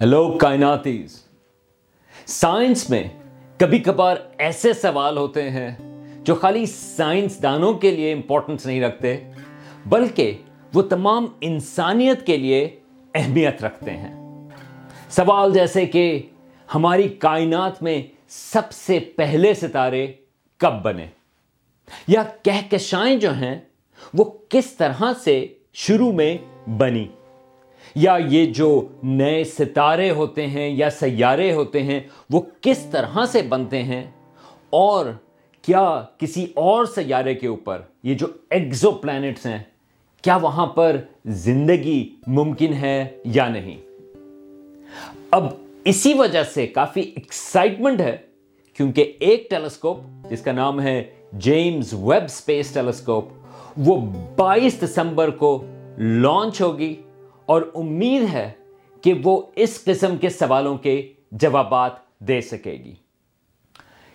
Hello کائناتیز science میں کبھی کبھار ایسے سوال ہوتے ہیں جو خالی سائنس دانوں کے لیے امپورٹنس نہیں رکھتے، بلکہ وہ تمام انسانیت کے لیے اہمیت رکھتے ہیں۔ سوال جیسے کہ ہماری کائنات میں سب سے پہلے ستارے کب بنے؟ یا کہکشائیں جو ہیں، وہ کس طرح سے شروع میں بنی یا یہ جو نئے ستارے ہوتے ہیں یا سیارے ہوتے ہیں، وہ کس طرح سے بنتے ہیں؟ اور کیا کسی اور سیارے کے اوپر یہ جو ایگزو پلانٹس ہیں، کیا وہاں پر زندگی ممکن ہے یا نہیں؟ اب اسی وجہ سے کافی ایکسائٹمنٹ ہے، کیونکہ ایک ٹیلیسکوپ، جس کا نام ہے جیمز ویب سپیس ٹیلیسکوپ، وہ بائیس دسمبر کو لانچ ہوگی۔ اور امید ہے کہ وہ اس قسم کے سوالوں کے جوابات دے سکے گی۔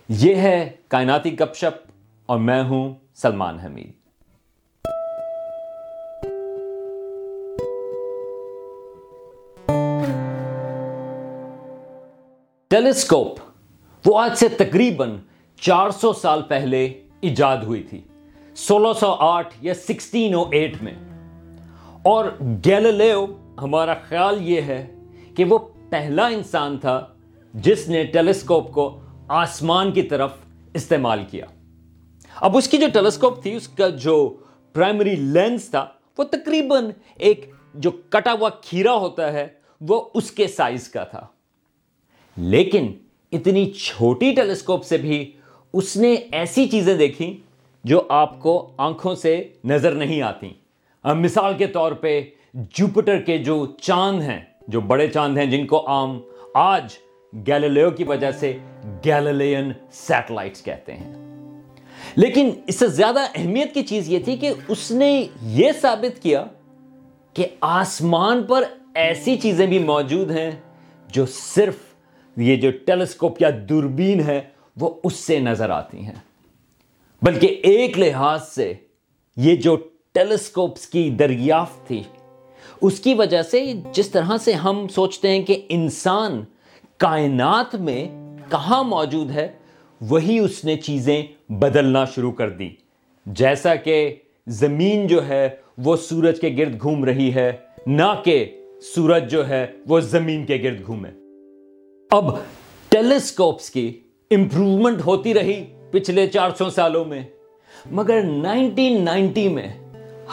یہ ہے کائناتی گپ شپ اور میں ہوں سلمان حمید۔ ٹیلیسکوپ، وہ آج سے تقریباً چار سو سال پہلے ایجاد ہوئی تھی، سولہ سو آٹھ یا سکسٹین او ایٹ میں۔ اور گیلیلیو، ہمارا خیال یہ ہے کہ وہ پہلا انسان تھا جس نے ٹیلیسکوپ کو آسمان کی طرف استعمال کیا۔ اب اس کی جو ٹیلیسکوپ تھی، اس کا جو پرائمری لینس تھا، وہ تقریباً ایک جو کٹا ہوا کھیرا ہوتا ہے، وہ اس کے سائز کا تھا۔ لیکن اتنی چھوٹی ٹیلیسکوپ سے بھی اس نے ایسی چیزیں دیکھی جو آپ کو آنکھوں سے نظر نہیں آتی مثال کے طور پہ جوپٹر کے جو چاند ہیں، جو بڑے چاند ہیں، جن کو عام آج گیلیلیو کی وجہ سے گیلیلین سیٹلائٹس کہتے ہیں۔ لیکن اس سے زیادہ اہمیت کی چیز یہ تھی کہ اس نے یہ ثابت کیا کہ آسمان پر ایسی چیزیں بھی موجود ہیں جو صرف یہ جو ٹیلیسکوپ یا دوربین ہے، وہ اس سے نظر آتی ہیں۔ بلکہ ایک لحاظ سے یہ جو ٹیلیسکوپس کی دریافت تھی۔ اس کی وجہ سے جس طرح سے ہم سوچتے ہیں کہ انسان کائنات میں کہاں موجود ہے، وہی اس نے چیزیں بدلنا شروع کر دی۔ جیسا کہ زمین جو ہے، وہ سورج کے گرد گھوم رہی ہے، نہ کہ سورج جو ہے، وہ زمین کے گرد گھومے۔ اب ٹیلیسکوپس کی امپروومنٹ ہوتی رہی پچھلے چار سو سالوں میں، مگر نائنٹین نائنٹی میں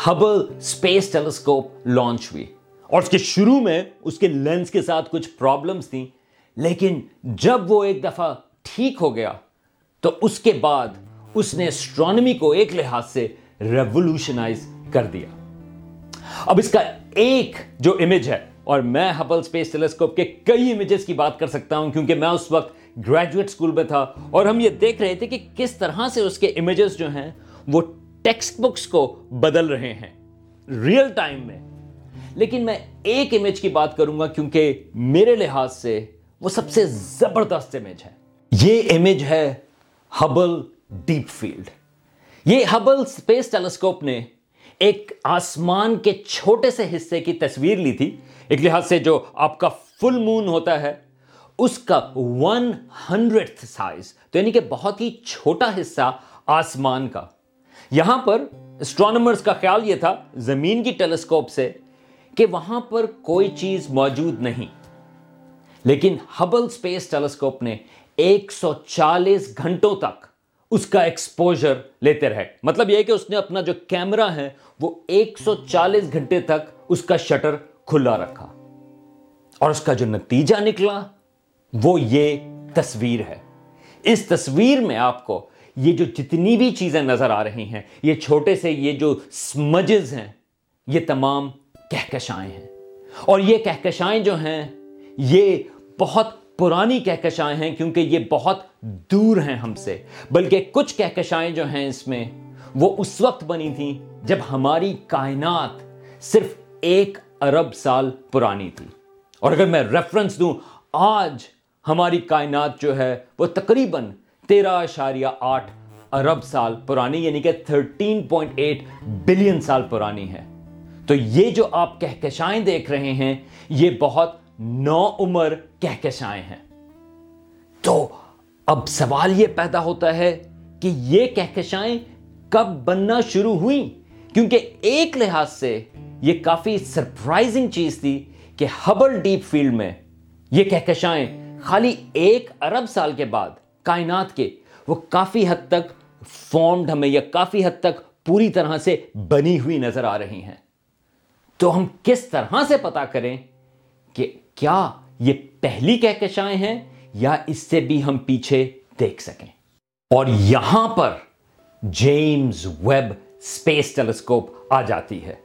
ہبل اسپیس ٹیلیسکوپ لانچ ہوئی اور اس کے شروع میں اس کے لینس کے ساتھ کچھ پرابلمس تھیں لیکن جب وہ ایک دفعہ ٹھیک ہو گیا تو اس کے بعد اس نے اسٹرانمی کو ایک لحاظ سے ریولیوشنائز کر دیا اب اس کا ایک جو امیج ہے اور میں ہبل اسپیس ٹیلیسکوپ کے کئی امیجز کی بات کر سکتا ہوں کیونکہ میں اس وقت گریجویٹ اسکول میں تھا اور ہم یہ دیکھ رہے تھے کہ کس طرح سے اس کے امیجز جو ہیں وہ ٹیکسٹ بکس کو بدل رہے ہیں ریئل ٹائم میں۔ لیکن میں ایک امیج کی بات کروں گا کیونکہ میرے لحاظ سے وہ سب سے زبردست امیج ہے۔ یہ امیج ہے ہبل ڈیپ فیلڈ یہ ہبل اسپیس ٹیلیسکوپ نے ایک آسمان کے چھوٹے سے حصے کی تصویر لی تھی۔ ایک لحاظ سے جو آپ کا فل مون ہوتا ہے، اس کا ون ہنڈریڈ سائز تو یعنی کہ بہت ہی چھوٹا حصہ آسمان کا۔ یہاں پر اسٹرانومرز کا خیال یہ تھا، زمین کی ٹیلیسکوپ سے، کہ وہاں پر کوئی چیز موجود نہیں۔ لیکن ہبل سپیس ٹیلیسکوپ نے ایک سو چالیس گھنٹوں تک اس کا ایکسپوجر لیتے رہے۔ مطلب یہ کہ اس نے اپنا جو کیمرہ ہے، وہ ایک سو چالیس گھنٹے تک اس کا شٹر کھلا رکھا۔ اور اس کا جو نتیجہ نکلا، وہ یہ تصویر ہے۔ اس تصویر میں آپ کو یہ جو جتنی بھی چیزیں نظر آ رہی ہیں، یہ چھوٹے سے یہ جو سمجز ہیں، یہ تمام کہکشائیں ہیں۔ اور یہ کہکشائیں جو ہیں، یہ بہت پرانی کہکشائیں ہیں کیونکہ یہ بہت دور ہیں ہم سے۔ بلکہ کچھ کہکشائیں جو ہیں اس میں، وہ اس وقت بنی تھیں جب ہماری کائنات صرف ایک ارب سال پرانی تھی۔ اور اگر میں ریفرنس دوں، آج ہماری کائنات جو ہے، وہ تقریباً تیرہ اشاریہ آٹھ ارب سال پرانی یعنی کہ تھرٹین پوائنٹ ایٹ بلین سال پرانی ہے۔ تو یہ جو آپ کہکشائیں دیکھ رہے ہیں، یہ بہت نو عمر کہکشائیں ہیں۔ تو اب سوال یہ پیدا ہوتا ہے کہ یہ کہکشائیں کب بننا شروع ہوئی کیونکہ ایک لحاظ سے یہ کافی سرپرائزنگ چیز تھی کہ ہبل ڈیپ فیلڈ میں یہ کہکشائیں خالی ایک ارب سال کے بعد کائنات کے، وہ کافی حد تک فارمڈ ہمیں یا کافی حد تک پوری طرح سے بنی ہوئی نظر آ رہی ہیں۔ تو ہم کس طرح سے پتا کریں کہ کیا یہ پہلی کہکشائیں ہیں یا اس سے بھی ہم پیچھے دیکھ سکیں؟ اور یہاں پر جیمز ویب اسپیس ٹیلیسکوپ آ جاتی ہے۔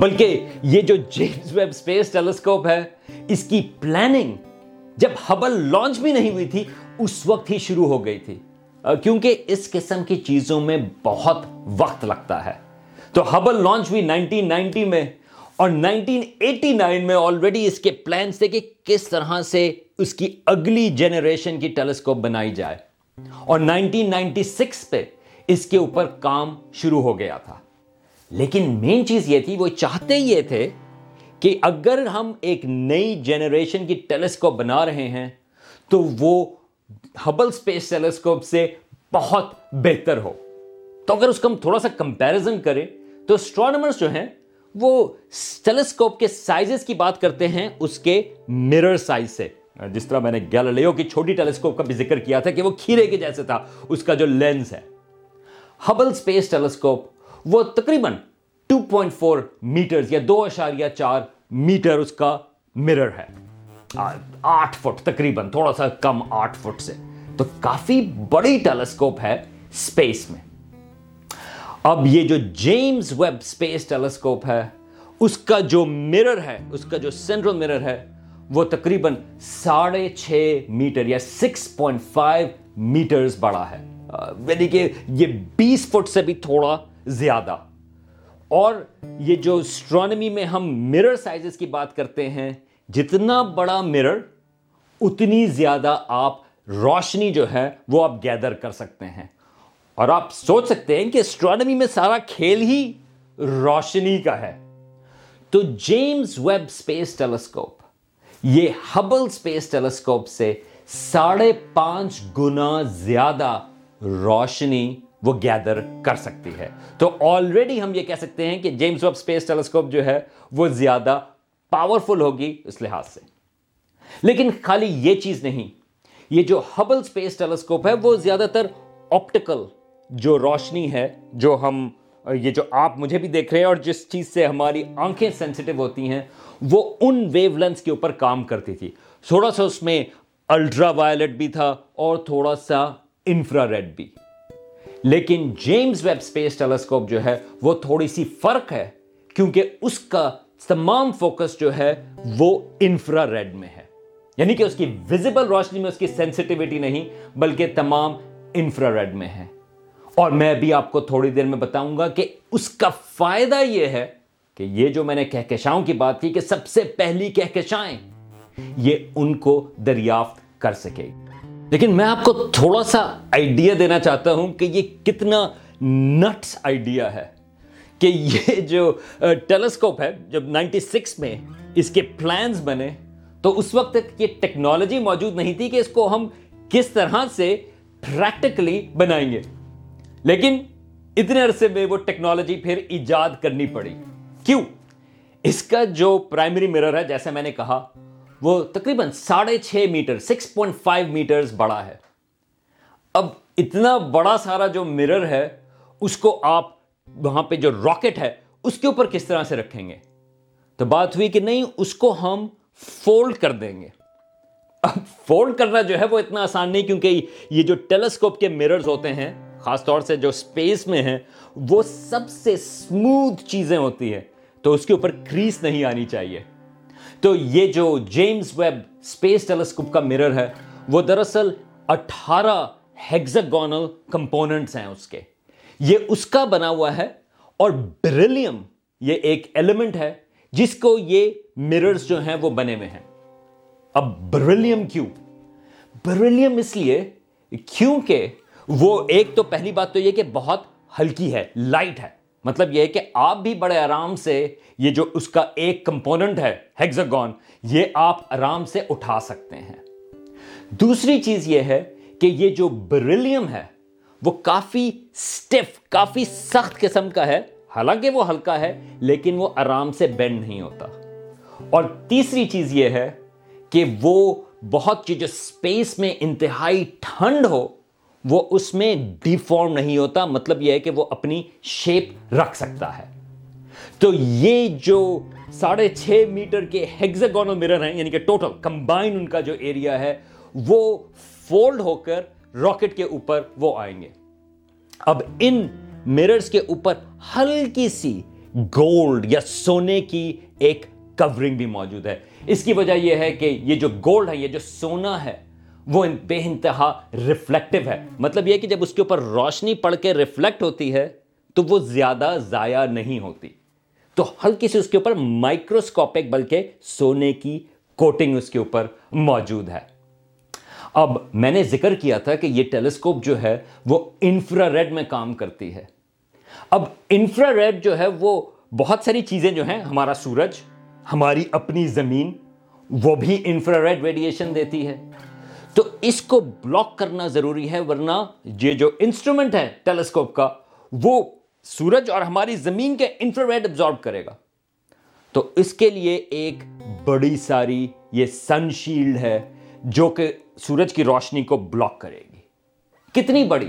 بلکہ یہ جو جیمز ویب اسپیس ٹیلیسکوپ ہے، اس کی پلاننگ جب ہبل لانچ بھی نہیں ہوئی تھی اس وقت ہی شروع ہو گئی تھی۔ کیونکہ اس قسم کی چیزوں میں بہت وقت لگتا ہے۔ تو ہبل لانچ ہوئی نائنٹین نائنٹی میں اور نائنٹین ایٹی نائن میں آلریڈی اس کے پلانس تھے کہ کس طرح سے اس کی اگلی جنریشن کی ٹیلیسکوپ بنائی جائے۔ اور نائنٹین نائنٹی سکس پہ اس کے اوپر کام شروع ہو گیا تھا۔ لیکن مین چیز یہ تھی، وہ چاہتے یہ تھے کہ اگر ہم ایک نئی جنریشن کی ٹیلیسکوپ بنا رہے ہیں، تو وہ ہبل سپیس ٹیلیسکوپ سے بہت بہتر ہو۔ تو اگر اس کا ہم تھوڑا سا کمپیرزن کریں، تو اسٹرانومرز جو ہیں، وہ ٹیلیسکوپ کے سائزز کی بات کرتے ہیں، اس کے مرر سائز سے۔ جس طرح میں نے گیلیلیو کی چھوٹی ٹیلیسکوپ کا بھی ذکر کیا تھا کہ وہ کھیرے کے جیسے تھا، اس کا جو لینس ہے۔ ہبل سپیس ٹیلیسکوپ وہ تقریباً 2.4 میٹر یا دو اشاریہ چار میٹر اس کا مرر ہے۔ آٹھ فٹ، تقریباً تھوڑا سا کم آٹھ فٹ سے۔ تو کافی بڑی ٹیلیسکوپ ہے اسپیس میں۔ اب یہ جو جیمز ویب اسپیس ٹیلیسکوپ ہے، اس کا جو مرر ہے، اس کا جو سینٹرل مرر ہے، وہ تقریباً ساڑھے چھ میٹر یا سکس پوائنٹ فائیو میٹرز بڑا ہے۔ یعنی کہ یہ بیس فٹ سے بھی تھوڑا زیادہ۔ اور یہ جو اسٹرانمی میں ہم مرر سائزز کی بات کرتے ہیں، جتنا بڑا مرر اتنی زیادہ آپ روشنی جو ہے وہ آپ گیدر کر سکتے ہیں۔ اور آپ سوچ سکتے ہیں کہ اسٹرانمی میں سارا کھیل ہی روشنی کا ہے۔ تو جیمز ویب اسپیس ٹیلیسکوپ، یہ ہبل اسپیس ٹیلیسکوپ سے ساڑھے پانچ گنا زیادہ روشنی وہ گیدر کر سکتی ہے۔ تو آلریڈی ہم یہ کہہ سکتے ہیں کہ جیمز ویب اسپیس ٹیلیسکوپ جو ہے وہ زیادہ پاورفل ہوگی اس لحاظ سے۔ لیکن خالی یہ چیز نہیں، یہ جو ہبل اسپیس ٹیلیسکوپ ہے، وہ زیادہ تر آپٹیکل جو روشنی ہے، جو ہم، یہ جو آپ مجھے بھی دیکھ رہے ہیں اور جس چیز سے ہماری آنکھیں سینسٹیو ہوتی ہیں، وہ ان ویو لینس کے اوپر کام کرتی تھی۔ تھوڑا سا اس میں الٹرا وائلٹ بھی تھا اور تھوڑا سا انفرا ریڈ بھی۔ لیکن جیمز ویب اسپیس ٹیلیسکوپ جو ہے، وہ تھوڑی سی فرق ہے، کیونکہ اس کا تمام فوکس جو ہے، وہ انفرا ریڈ میں ہے۔ یعنی کہ اس کی ویزیبل روشنی میں اس کی سینسٹیوٹی نہیں، بلکہ تمام انفرا ریڈ میں ہے۔ اور میں بھی آپ کو تھوڑی دیر میں بتاؤں گا کہ اس کا فائدہ یہ ہے کہ یہ جو میں نے کہکشاؤں کی بات کی کہ سب سے پہلی کہکشائیں، یہ ان کو دریافت کر سکے۔ لیکن میں آپ کو تھوڑا سا آئیڈیا دینا چاہتا ہوں کہ یہ کتنا نٹس آئیڈیا ہے کہ یہ جو uh, ٹیلیسکوپ ہے، جب نائنٹی سکس میں اس کے پلانز بنے تو اس وقت تک یہ ٹیکنالوجی موجود نہیں تھی کہ اس کو ہم کس طرح سے پریکٹیکلی بنائیں گے۔ لیکن اتنے عرصے میں وہ ٹیکنالوجی پھر ایجاد کرنی پڑی۔ کیوں؟ اس کا جو پرائمری مرر ہے، جیسے میں نے کہا، وہ تقریباً ساڑھے چھ metre six point five metre بڑا ہے۔ اب اتنا بڑا سارا جو مرر ہے، اس کو آپ وہاں پہ جو راکٹ ہے، اس کے اوپر کس طرح سے رکھیں گے؟ تو بات ہوئی کہ نہیں، اس کو ہم فولڈ کر دیں گے۔ اب فولڈ کرنا جو ہے وہ اتنا آسان نہیں، کیونکہ یہ جو ٹیلیسکوپ کے مررز ہوتے ہیں، خاص طور سے جو سپیس میں ہیں، وہ سب سے سموتھ چیزیں ہوتی ہیں۔ تو اس کے اوپر کریس نہیں آنی چاہیے۔ تو یہ جو جیمز ویب سپیس ٹیلیسکوپ کا مرر ہے، وہ دراصل اٹھارہ ہیگزاگونل کمپوننٹس ہیں اس کے۔ یہ اس کا بنا ہوا ہے اور بریلیم یہ ایک ایلیمنٹ ہے، جس کو یہ مررز جو ہیں وہ بنے ہوئے ہیں۔ اب بریلیم کیوں؟ بریلیم اس لیے کیونکہ وہ ایک تو پہلی بات تو یہ کہ بہت ہلکی ہے لائٹ ہے۔ مطلب یہ کہ آپ بھی بڑے آرام سے یہ جو اس کا ایک کمپوننٹ ہے ہیگزاگون یہ آپ آرام سے اٹھا سکتے ہیں۔ دوسری چیز یہ ہے کہ یہ جو بریلیم ہے، وہ کافی سٹف کافی سخت قسم کا ہے۔ حالانکہ وہ ہلکا ہے، لیکن وہ آرام سے بینڈ نہیں ہوتا۔ اور تیسری چیز یہ ہے کہ وہ بہت جو سپیس میں انتہائی ٹھنڈ ہو، وہ اس میں ڈیفارم نہیں ہوتا مطلب یہ ہے کہ وہ اپنی شیپ رکھ سکتا ہے۔ تو یہ جو ساڑھے چھ میٹر کے ہیگزاگونل مرر ہیں یعنی کہ ٹوٹل کمبائن ان کا جو ایریا ہے، وہ فولڈ ہو کر راکٹ کے اوپر وہ آئیں گے۔ اب ان مررز کے اوپر ہلکی سی گولڈ یا سونے کی ایک کورنگ بھی موجود ہے۔ اس کی وجہ یہ ہے کہ یہ جو گولڈ ہے، یہ جو سونا ہے، وہ بے انتہا ریفلیکٹو ہے۔ مطلب یہ کہ جب اس کے اوپر روشنی پڑ کے ریفلیکٹ ہوتی ہے، تو وہ زیادہ ضائع نہیں ہوتی۔ تو ہلکی سے اس کے اوپر مائکروسکوپک بلکہ سونے کی کوٹنگ اس کے اوپر موجود ہے۔ اب میں نے ذکر کیا تھا کہ یہ ٹیلیسکوپ جو ہے، وہ انفرا ریڈ میں کام کرتی ہے۔ اب انفرا ریڈ جو ہے، وہ بہت ساری چیزیں جو ہیں، ہمارا سورج ہماری اپنی زمین، وہ بھی انفراریڈ ریڈیشن دیتی ہے۔ تو اس کو بلاک کرنا ضروری ہے، ورنہ یہ جو انسٹرومنٹ ہے ٹیلیسکوپ کا، وہ سورج اور ہماری زمین کے انفرا ریڈ ابزارب کرے گا۔ تو اس کے لیے ایک بڑی ساری یہ سن شیلڈ ہے، جو کہ سورج کی روشنی کو بلاک کرے گی۔ کتنی بڑی؟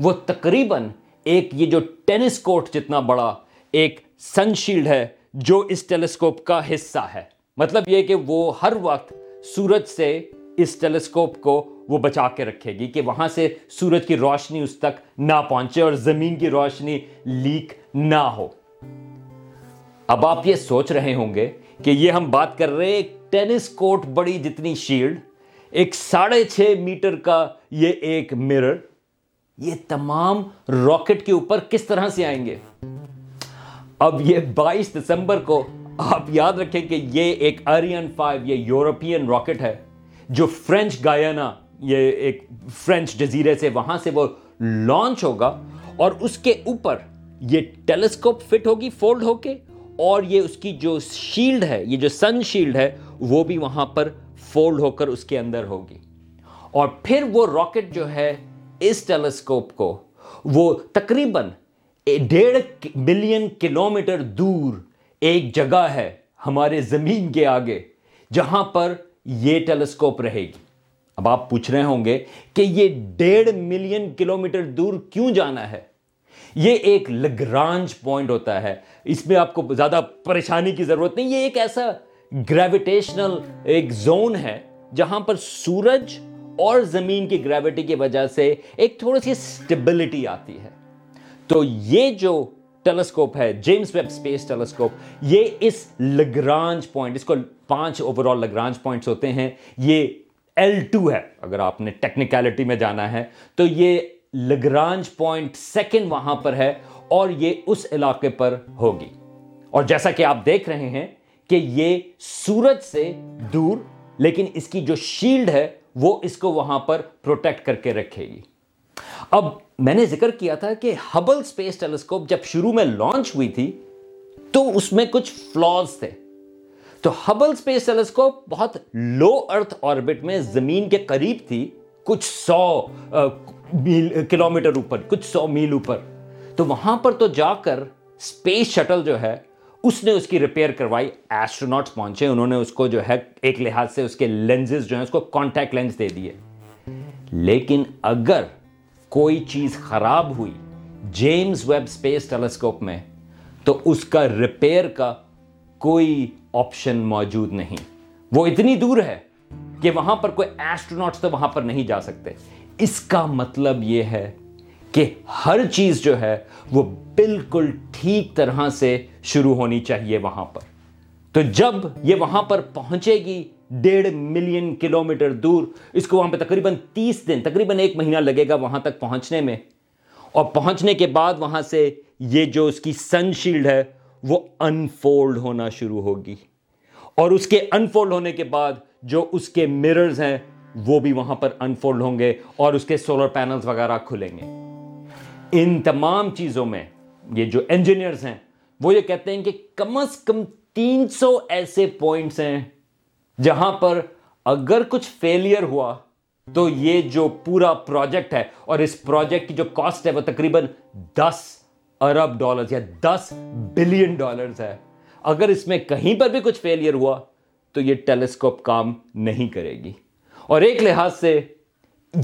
وہ تقریباً ایک یہ جو ٹینس کورٹ جتنا بڑا، ایک سن شیلڈ ہے جو اس ٹیلیسکوپ کا حصہ ہے۔ مطلب یہ کہ وہ ہر وقت سورج سے اس ٹیلیسکوپ کو وہ بچا کے رکھے گی کہ وہاں سے سورج کی روشنی اس تک نہ پہنچے اور زمین کی روشنی لیک نہ ہو۔ اب آپ یہ سوچ رہے ہوں گے کہ یہ ہم بات کر رہے ایک ٹینس کوٹ بڑی جتنی شیلڈ، ایک ساڑھے چھ میٹر کا یہ ایک مرر یہ تمام راکٹ کے اوپر کس طرح سے آئیں گے؟ اب یہ بائیس دسمبر کو آپ یاد رکھیں کہ یہ ایک ارین فائیو، یہ یورپین راکٹ ہے، جو فرینچ گایانا یہ ایک فرینچ جزیرے سے وہاں سے وہ لانچ ہوگا اور اس کے اوپر یہ ٹیلیسکوپ فٹ ہوگی فولڈ ہو کے، اور یہ اس کی جو شیلڈ ہے، یہ جو سن شیلڈ ہے، وہ بھی وہاں پر فولڈ ہو کر اس کے اندر ہوگی۔ اور پھر وہ راکٹ جو ہے اس ٹیلیسکوپ کو، وہ تقریباً ڈیڑھ ملین کلومیٹر دور ایک جگہ ہے ہمارے زمین کے آگے، جہاں پر یہ ٹیلیسکوپ رہے گی۔ اب آپ پوچھ رہے ہوں گے کہ یہ ڈیڑھ ملین کلومیٹر دور کیوں جانا ہے؟ یہ ایک لگرانج پوائنٹ ہوتا ہے۔ اس میں آپ کو زیادہ پریشانی کی ضرورت نہیں، یہ ایک ایسا گریویٹیشنل ایک زون ہے جہاں پر سورج اور زمین کی گریوٹی کی وجہ سے ایک تھوڑی سی سٹیبلٹی آتی ہے۔ تو یہ جو ٹیلیسکوپ ہے، جیمز ویب سپیس ٹیلیسکوپ، یہ اس لگرانج پوائنٹ اس کو پانچ اوور آل لگرانج پوائنٹس ہوتے ہیں۔ یہ ایل ٹو ہے، اگر آپ نے ٹیکنیکلٹی میں جانا ہے۔ تو یہ لگرانج پوائنٹ سیکنڈ وہاں پر ہے اور یہ اس علاقے پر ہوگی۔ اور جیسا کہ آپ دیکھ رہے ہیں کہ یہ سورج سے دور، لیکن اس کی جو شیلڈ ہے، وہ اس کو وہاں پر پروٹیکٹ کر کے رکھے گی۔ اب میں نے ذکر کیا تھا کہ ہبل سپیس ٹیلیسکوپ جب شروع میں لانچ ہوئی تھی، تو اس میں کچھ فلاز تھے۔ تو ہبل سپیس ٹیلیسکوپ بہت لو ارتھ آربٹ میں زمین کے قریب تھی، کچھ سو میل، کلومیٹر اوپر، کچھ سو میل اوپر۔ تو وہاں پر تو جا کر اسپیس شٹل جو ہے، اس نے اس کی ریپیئر کروائی ایسٹرونٹس پہنچے، انہوں نے اس کو جو ہے ایک لحاظ سے اس کے لینزز جو ہیں، اس کو کانٹیکٹ لینز دے دیے۔ لیکن اگر کوئی چیز خراب ہوئی جیمز ویب سپیس ٹیلیسکوپ میں، تو اس کا ریپیئر کا کوئی آپشن موجود نہیں۔ وہ اتنی دور ہے کہ وہاں پر کوئی ایسٹرونٹس تو وہاں پر نہیں جا سکتے۔ اس کا مطلب یہ ہے کہ ہر چیز جو ہے وہ بالکل ٹھیک طرح سے شروع ہونی چاہیے وہاں پر۔ تو جب یہ وہاں پر پہنچے گی ڈیڑھ ملین کلومیٹر دور، اس کو وہاں پہ تقریباً تیس دن، تقریباً ایک مہینہ لگے گا وہاں تک پہنچنے میں۔ اور پہنچنے کے بعد وہاں سے یہ جو اس کی سن شیلڈ ہے، وہ انفولڈ ہونا شروع ہوگی۔ اور اس کے انفولڈ ہونے کے بعد جو اس کے مررز ہیں، وہ بھی وہاں پر انفولڈ ہوں گے اور اس کے سولر پینلز وغیرہ کھلیں گے۔ ان تمام چیزوں میں یہ جو انجینئرز ہیں، وہ یہ کہتے ہیں کہ کم از کم تین سو ایسے پوائنٹس ہیں جہاں پر اگر کچھ فیلئر ہوا تو یہ جو پورا پروجیکٹ ہے اور اس پروجیکٹ کی جو کاسٹ ہے وہ تقریباً دس ارب ڈالرز یا دس بلین ڈالرز ہے۔ اگر اس میں کہیں پر بھی کچھ فیلئر ہوا تو یہ ٹیلیسکوپ کام نہیں کرے گی۔ اور ایک لحاظ سے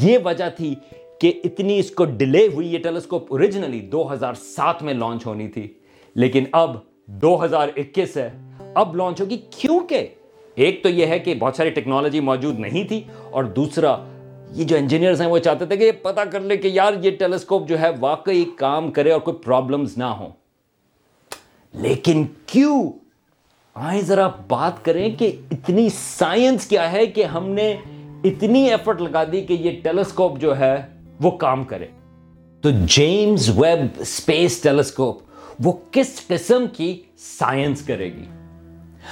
یہ وجہ تھی کہ اتنی اس کو ڈیلے ہوئی، یہ ٹیلیسکوپ اوریجنلی دو ہزار سات میں لانچ ہونی تھی، لیکن اب دو ہزار اکیس ہے۔ اب لانچ ہوگی کیونکہ ایک تو یہ ہے کہ بہت ساری ٹیکنالوجی موجود نہیں تھی اور دوسرا، یہ جو انجینئرز ہیں وہ چاہتے تھے کہ یہ پتا کر لے کہ یار یہ ٹیلیسکوپ جو ہے واقعی کام کرے اور کوئی پرابلمز نہ ہوں۔ لیکن کیوں؟ آئیں ذرا بات کریں کہ اتنی سائنس کیا ہے کہ ہم نے اتنی ایفرٹ لگا دی کہ یہ ٹیلیسکوپ جو ہے وہ کام کرے۔ تو جیمز ویب اسپیس ٹیلیسکوپ وہ کس قسم کی سائنس کرے گی؟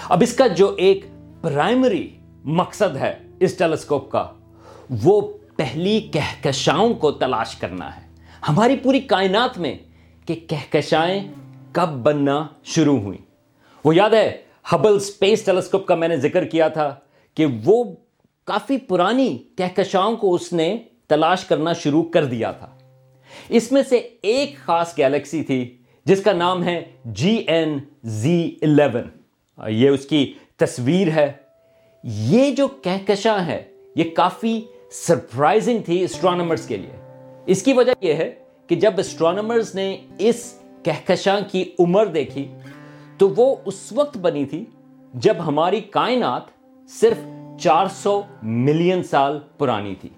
اب اس کا جو ایک پرائمری مقصد ہے اس ٹیلیسکوپ کا۔ وہ پہلی کہکشاؤں کو تلاش کرنا ہے۔ ہماری پوری کائنات میں کہ کہکشائیں کب بننا شروع ہوئیں۔ وہ یاد ہے ہبل سپیس ٹیلیسکوپ کا میں نے ذکر کیا تھا کہ وہ کافی پرانی کہکشاؤں کو اس نے تلاش کرنا شروع کر دیا تھا۔ اس میں سے ایک خاص گیلیکسی تھی جس کا نام ہے جی این زی الیون۔ یہ اس کی تصویر ہے۔ یہ جو کہکشاں ہے یہ کافی سرپرائزنگ تھی اسٹرانومرز کے لیے۔ اس کی وجہ یہ ہے کہ جب اسٹرانومرز نے اس کہکشاں کی عمر دیکھی، تو وہ اس وقت بنی تھی جب ہماری کائنات صرف چار سو ملین سال پرانی تھی۔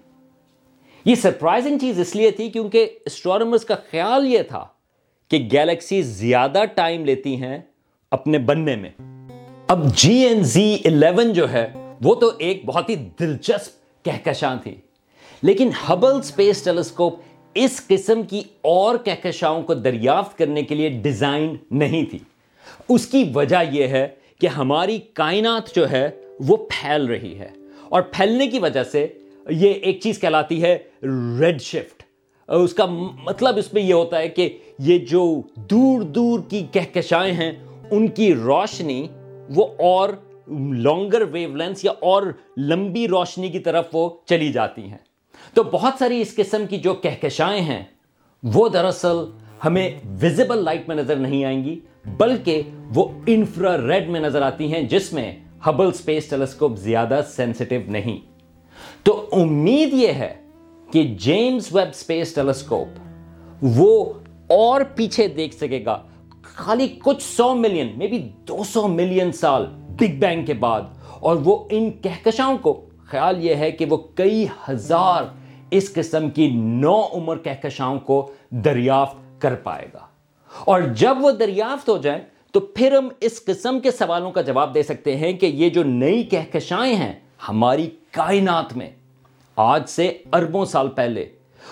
یہ سرپرائزنگ چیز اس لیے تھی کیونکہ اسٹرانومرز کا خیال یہ تھا کہ گیلیکسی زیادہ ٹائم لیتی ہیں اپنے بننے میں۔ اب جی این زی الیون جو ہے، وہ تو ایک بہت ہی دلچسپ کہکشاں تھی۔ لیکن ہبل سپیس ٹیلیسکوپ اس قسم کی اور کہکشاؤں کو دریافت کرنے کے لیے ڈیزائن نہیں تھی۔ اس کی وجہ یہ ہے کہ ہماری کائنات جو ہے، وہ پھیل رہی ہے۔ اور پھیلنے کی وجہ سے یہ ایک چیز کہلاتی ہے، ریڈ شفٹ۔ اس کا مطلب اس میں یہ ہوتا ہے کہ یہ جو دور دور کی کہکشائیں ہیں، ان کی روشنی وہ اور لانگر ویو لینس یا اور لمبی روشنی کی طرف وہ چلی جاتی ہیں۔ تو بہت ساری اس قسم کی جو کہکشائیں ہیں، وہ دراصل ہمیں ویزیبل لائٹ میں نظر نہیں آئیں گی، بلکہ وہ انفرا ریڈ میں نظر آتی ہیں، جس میں ہبل سپیس ٹیلیسکوپ زیادہ سینسٹیو نہیں۔ تو امید یہ ہے کہ جیمز ویب سپیس ٹیلیسکوپ وہ اور پیچھے دیکھ سکے گا۔ خالی کچھ سو ملین میں بھی دو سو ملین سال بگ بینگ کے بعد۔ اور وہ ان کہکشاؤں کو، خیال یہ ہے کہ وہ کئی ہزار اس قسم کی نو عمر کہکشاؤں کو دریافت کر پائے گا۔ اور جب وہ دریافت ہو جائے تو پھر ہم اس قسم کے سوالوں کا جواب دے سکتے ہیں کہ یہ جو نئی کہکشائیں ہیں، ہماری کائنات میں، آج سے اربوں سال پہلے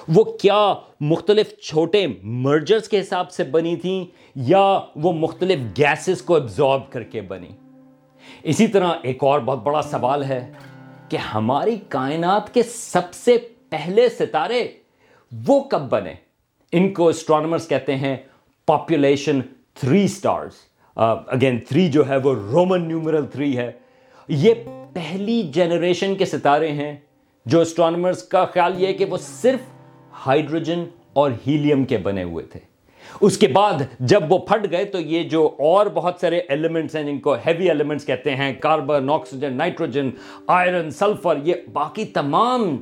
وہ کیا مختلف چھوٹے مرجرز کے حساب سے بنی تھیں یا وہ مختلف گیسز کو ابزارب کر کے بنی؟ اسی طرح ایک اور بہت بڑا سوال ہے کہ ہماری کائنات کے سب سے پہلے ستارے وہ کب بنے؟ ان کو اسٹرانومرز کہتے ہیں population three stars again three جو ہے وہ رومن نیومرل تھری ہے. یہ پہلی جنریشن کے ستارے ہیں جو اسٹرانومرز کا خیال یہ ہے کہ وہ صرف ہائیڈروجن اور ہیلیم کے بنے ہوئے تھے۔ اس کے بعد جب وہ پھٹ گئے تو یہ جو اور بہت سارے ایلیمنٹس ہیں جن کو ہیوی ایلیمنٹس کہتے ہیں carbon oxygen nitrogen iron sulphur یہ باقی تمام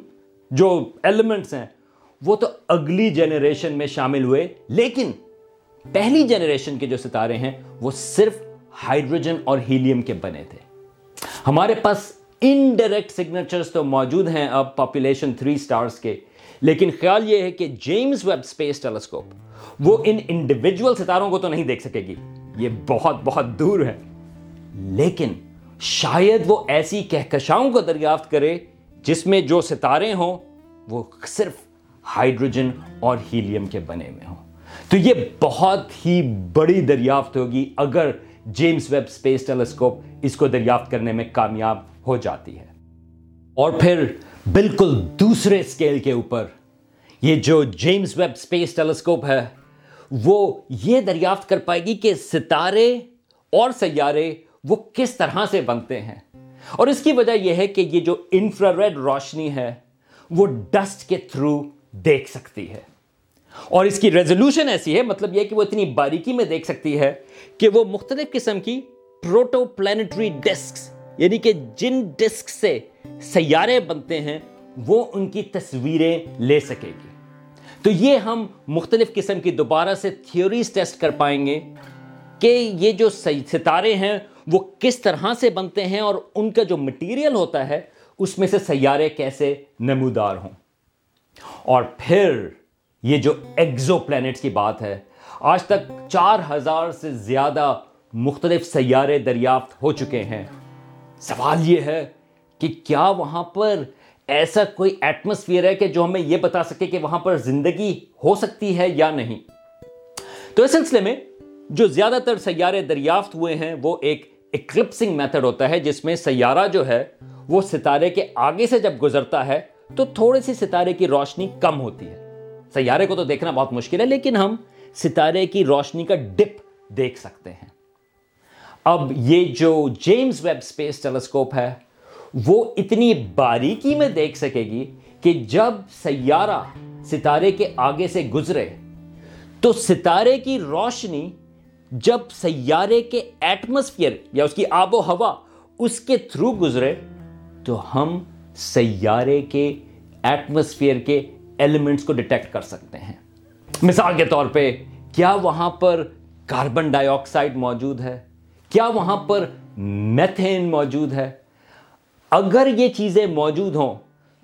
جو ایلیمنٹس ہیں، وہ تو اگلی جنریشن میں شامل ہوئے۔ لیکن پہلی جنریشن کے جو ستارے ہیں، وہ صرف ہائیڈروجن اور ہیلیم کے بنے تھے۔ ہمارے پاس انڈائریکٹ سگنیچرز تو موجود ہیں اب پاپولیشن تھری سٹارز کے۔ لیکن خیال یہ ہے کہ جیمز ویب سپیس ٹیلیسکوپ وہ ان انڈیویجول ستاروں کو تو نہیں دیکھ سکے گی۔ یہ بہت بہت دور ہے۔ لیکن شاید وہ ایسی کہکشاؤں کو دریافت کرے جس میں جو ستارے ہوں وہ صرف ہائیڈروجن اور ہیلیم کے بنے ہوئے ہوں۔ تو یہ بہت ہی بڑی دریافت ہوگی اگر جیمز ویب سپیس ٹیلیسکوپ اس کو دریافت کرنے میں کامیاب ہو جاتی ہے۔ اور پھر بالکل دوسرے اسکیل کے اوپر۔ یہ جو جیمز ویب سپیس ٹیلیسکوپ ہے، وہ یہ دریافت کر پائے گی کہ ستارے اور سیارے وہ کس طرح سے بنتے ہیں۔ اور اس کی وجہ یہ ہے کہ یہ جو انفراریڈ روشنی ہے، وہ ڈسٹ کے تھرو دیکھ سکتی ہے۔ اور اس کی ریزولوشن ایسی ہے مطلب یہ کہ وہ اتنی باریکی میں دیکھ سکتی ہے کہ وہ مختلف قسم کی پروٹو پلانٹری ڈسکس یعنی کہ جن ڈسک سے سیارے بنتے ہیں، وہ ان کی تصویریں لے سکے گی۔ تو یہ ہم مختلف قسم کی دوبارہ سے تھیوریز ٹیسٹ کر پائیں گے کہ یہ جو ستارے ہیں، وہ کس طرح سے بنتے ہیں اور ان کا جو مٹیریل ہوتا ہے، اس میں سے سیارے کیسے نمودار ہوں۔ اور پھر یہ جو ایگزو پلانٹس کی بات ہے، آج تک چار ہزار سے زیادہ مختلف سیارے دریافت ہو چکے ہیں۔ سوال یہ ہے کہ کیا وہاں پر ایسا کوئی ایٹماسفیئر ہے کہ جو ہمیں یہ بتا سکے کہ وہاں پر زندگی ہو سکتی ہے یا نہیں؟ تو اس سلسلے میں جو زیادہ تر سیارے دریافت ہوئے ہیں، وہ ایک اکلپسنگ میتھڈ ہوتا ہے، جس میں سیارہ جو ہے، وہ ستارے کے آگے سے جب گزرتا ہے، تو تھوڑی سی ستارے کی روشنی کم ہوتی ہے۔ سیارے کو تو دیکھنا بہت مشکل ہے، لیکن ہم ستارے کی روشنی کا ڈپ دیکھ سکتے ہیں۔ اب یہ جو جیمز ویب اسپیس ٹیلیسکوپ ہے وہ اتنی باریکی میں دیکھ سکے گی کہ جب سیارہ ستارے کے آگے سے گزرے تو ستارے کی روشنی جب سیارے کے ایٹماسفیئر یا اس کی آب و ہوا اس کے تھرو گزرے تو ہم سیارے کے ایٹماسفیئر کے ایلیمنٹس کو ڈیٹیکٹ کر سکتے ہیں۔ مثال کے طور پہ، کیا وہاں پر کاربن ڈائی آکسائڈ موجود ہے؟ کیا وہاں پر میتھین موجود ہے؟ اگر یہ چیزیں موجود ہوں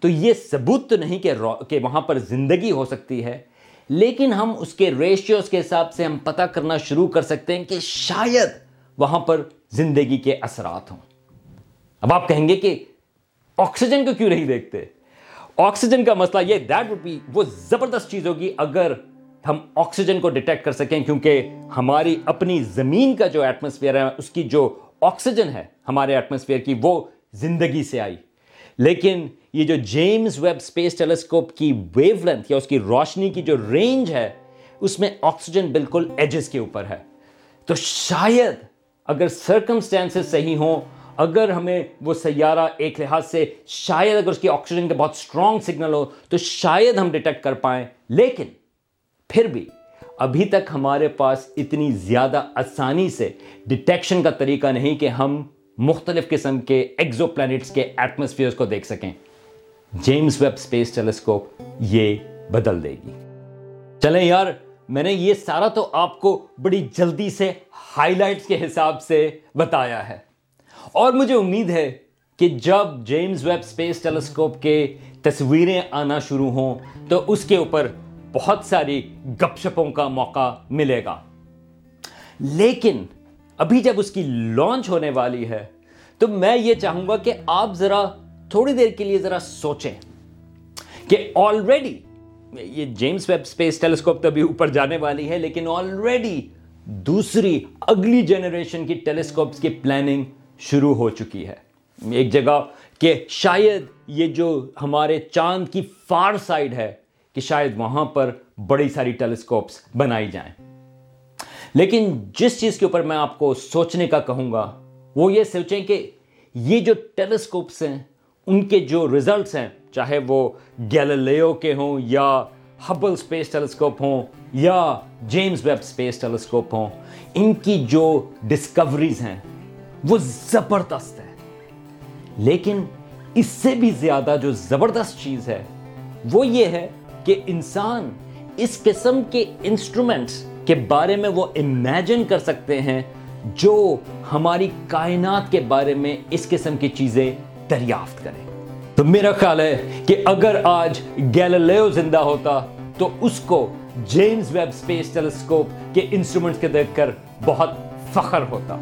تو یہ ثبوت تو نہیں کہ وہاں پر زندگی ہو سکتی ہے، لیکن ہم اس کے ریشیوز کے حساب سے ہم پتہ کرنا شروع کر سکتے ہیں کہ شاید وہاں پر زندگی کے اثرات ہوں۔ اب آپ کہیں گے کہ آکسیجن کو کیوں نہیں دیکھتے؟ آکسیجن کا مسئلہ یہ دیٹ وڈ بی وہ زبردست چیز ہوگی اگر ہم آکسیجن کو ڈیٹیکٹ کر سکیں، کیونکہ ہماری اپنی زمین کا جو ایٹماسفیئر ہے، اس کی جو آکسیجن ہے ہمارے ایٹماسفیئر کی، وہ زندگی سے آئی۔ لیکن یہ جو جیمز ویب اسپیس ٹیلیسکوپ کی ویو لینتھ یا اس کی روشنی کی جو رینج ہے، اس میں آکسیجن بالکل ایجز کے اوپر ہے۔ تو شاید اگر سرکمسٹینسز صحیح ہوں، اگر ہمیں وہ سیارہ ایک لحاظ سے شاید اگر اس کی آکسیجن کا بہت اسٹرانگ سگنل ہو، تو شاید ہم ڈیٹیکٹ کر پائیں۔ لیکن پھر بھی ابھی تک ہمارے پاس اتنی زیادہ آسانی سے ڈیٹیکشن کا طریقہ نہیں کہ ہم مختلف قسم کے ایگزو پلانٹس کے ایٹماسفیئرز کو دیکھ سکیں۔ جیمز ویب اسپیس ٹیلیسکوپ یہ بدل دے گی۔ چلیں یار، میں نے یہ سارا تو آپ کو بڑی جلدی سے ہائی لائٹس کے حساب سے بتایا ہے۔ اور مجھے امید ہے کہ جب جیمز ویب اسپیس ٹیلیسکوپ کے تصویریں آنا شروع ہوں تو اس کے اوپر بہت ساری گپ شپوں کا موقع ملے گا۔ لیکن ابھی جب اس کی لانچ ہونے والی ہے، تو میں یہ چاہوں گا کہ آپ ذرا تھوڑی دیر کے لیے ذرا سوچیں کہ آلریڈی یہ جیمز ویب اسپیس ٹیلیسکوپ تو ابھی اوپر جانے والی ہے، لیکن آلریڈی دوسری اگلی جنریشن کی ٹیلیسکوپس کی پلاننگ شروع ہو چکی ہے۔ ایک جگہ کہ شاید یہ جو ہمارے چاند کی فار سائڈ ہے، کہ شاید وہاں پر بڑی ساری ٹیلیسکوپس بنائی جائیں۔ لیکن جس چیز کے اوپر میں آپ کو سوچنے کا کہوں گا، وہ یہ سوچیں کہ یہ جو ٹیلیسکوپس ہیں، ان کے جو ریزلٹس ہیں، چاہے وہ گیلیلیو کے ہوں یا ہبل سپیس ٹیلیسکوپ ہوں یا جیمز ویب سپیس ٹیلیسکوپ ہوں، ان کی جو ڈسکوریز ہیں، وہ زبردست ہے لیکن اس سے بھی زیادہ جو زبردست چیز ہے، وہ یہ ہے کہ انسان اس قسم کے انسٹرومنٹس کے بارے میں وہ امیجن کر سکتے ہیں جو ہماری کائنات کے بارے میں اس قسم کی چیزیں دریافت کریں۔ تو میرا خیال ہے کہ اگر آج گیلیلیو زندہ ہوتا تو اس کو جیمز ویب سپیس ٹیلیسکوپ کے انسٹرومنٹس کے دیکھ کر بہت فخر ہوتا۔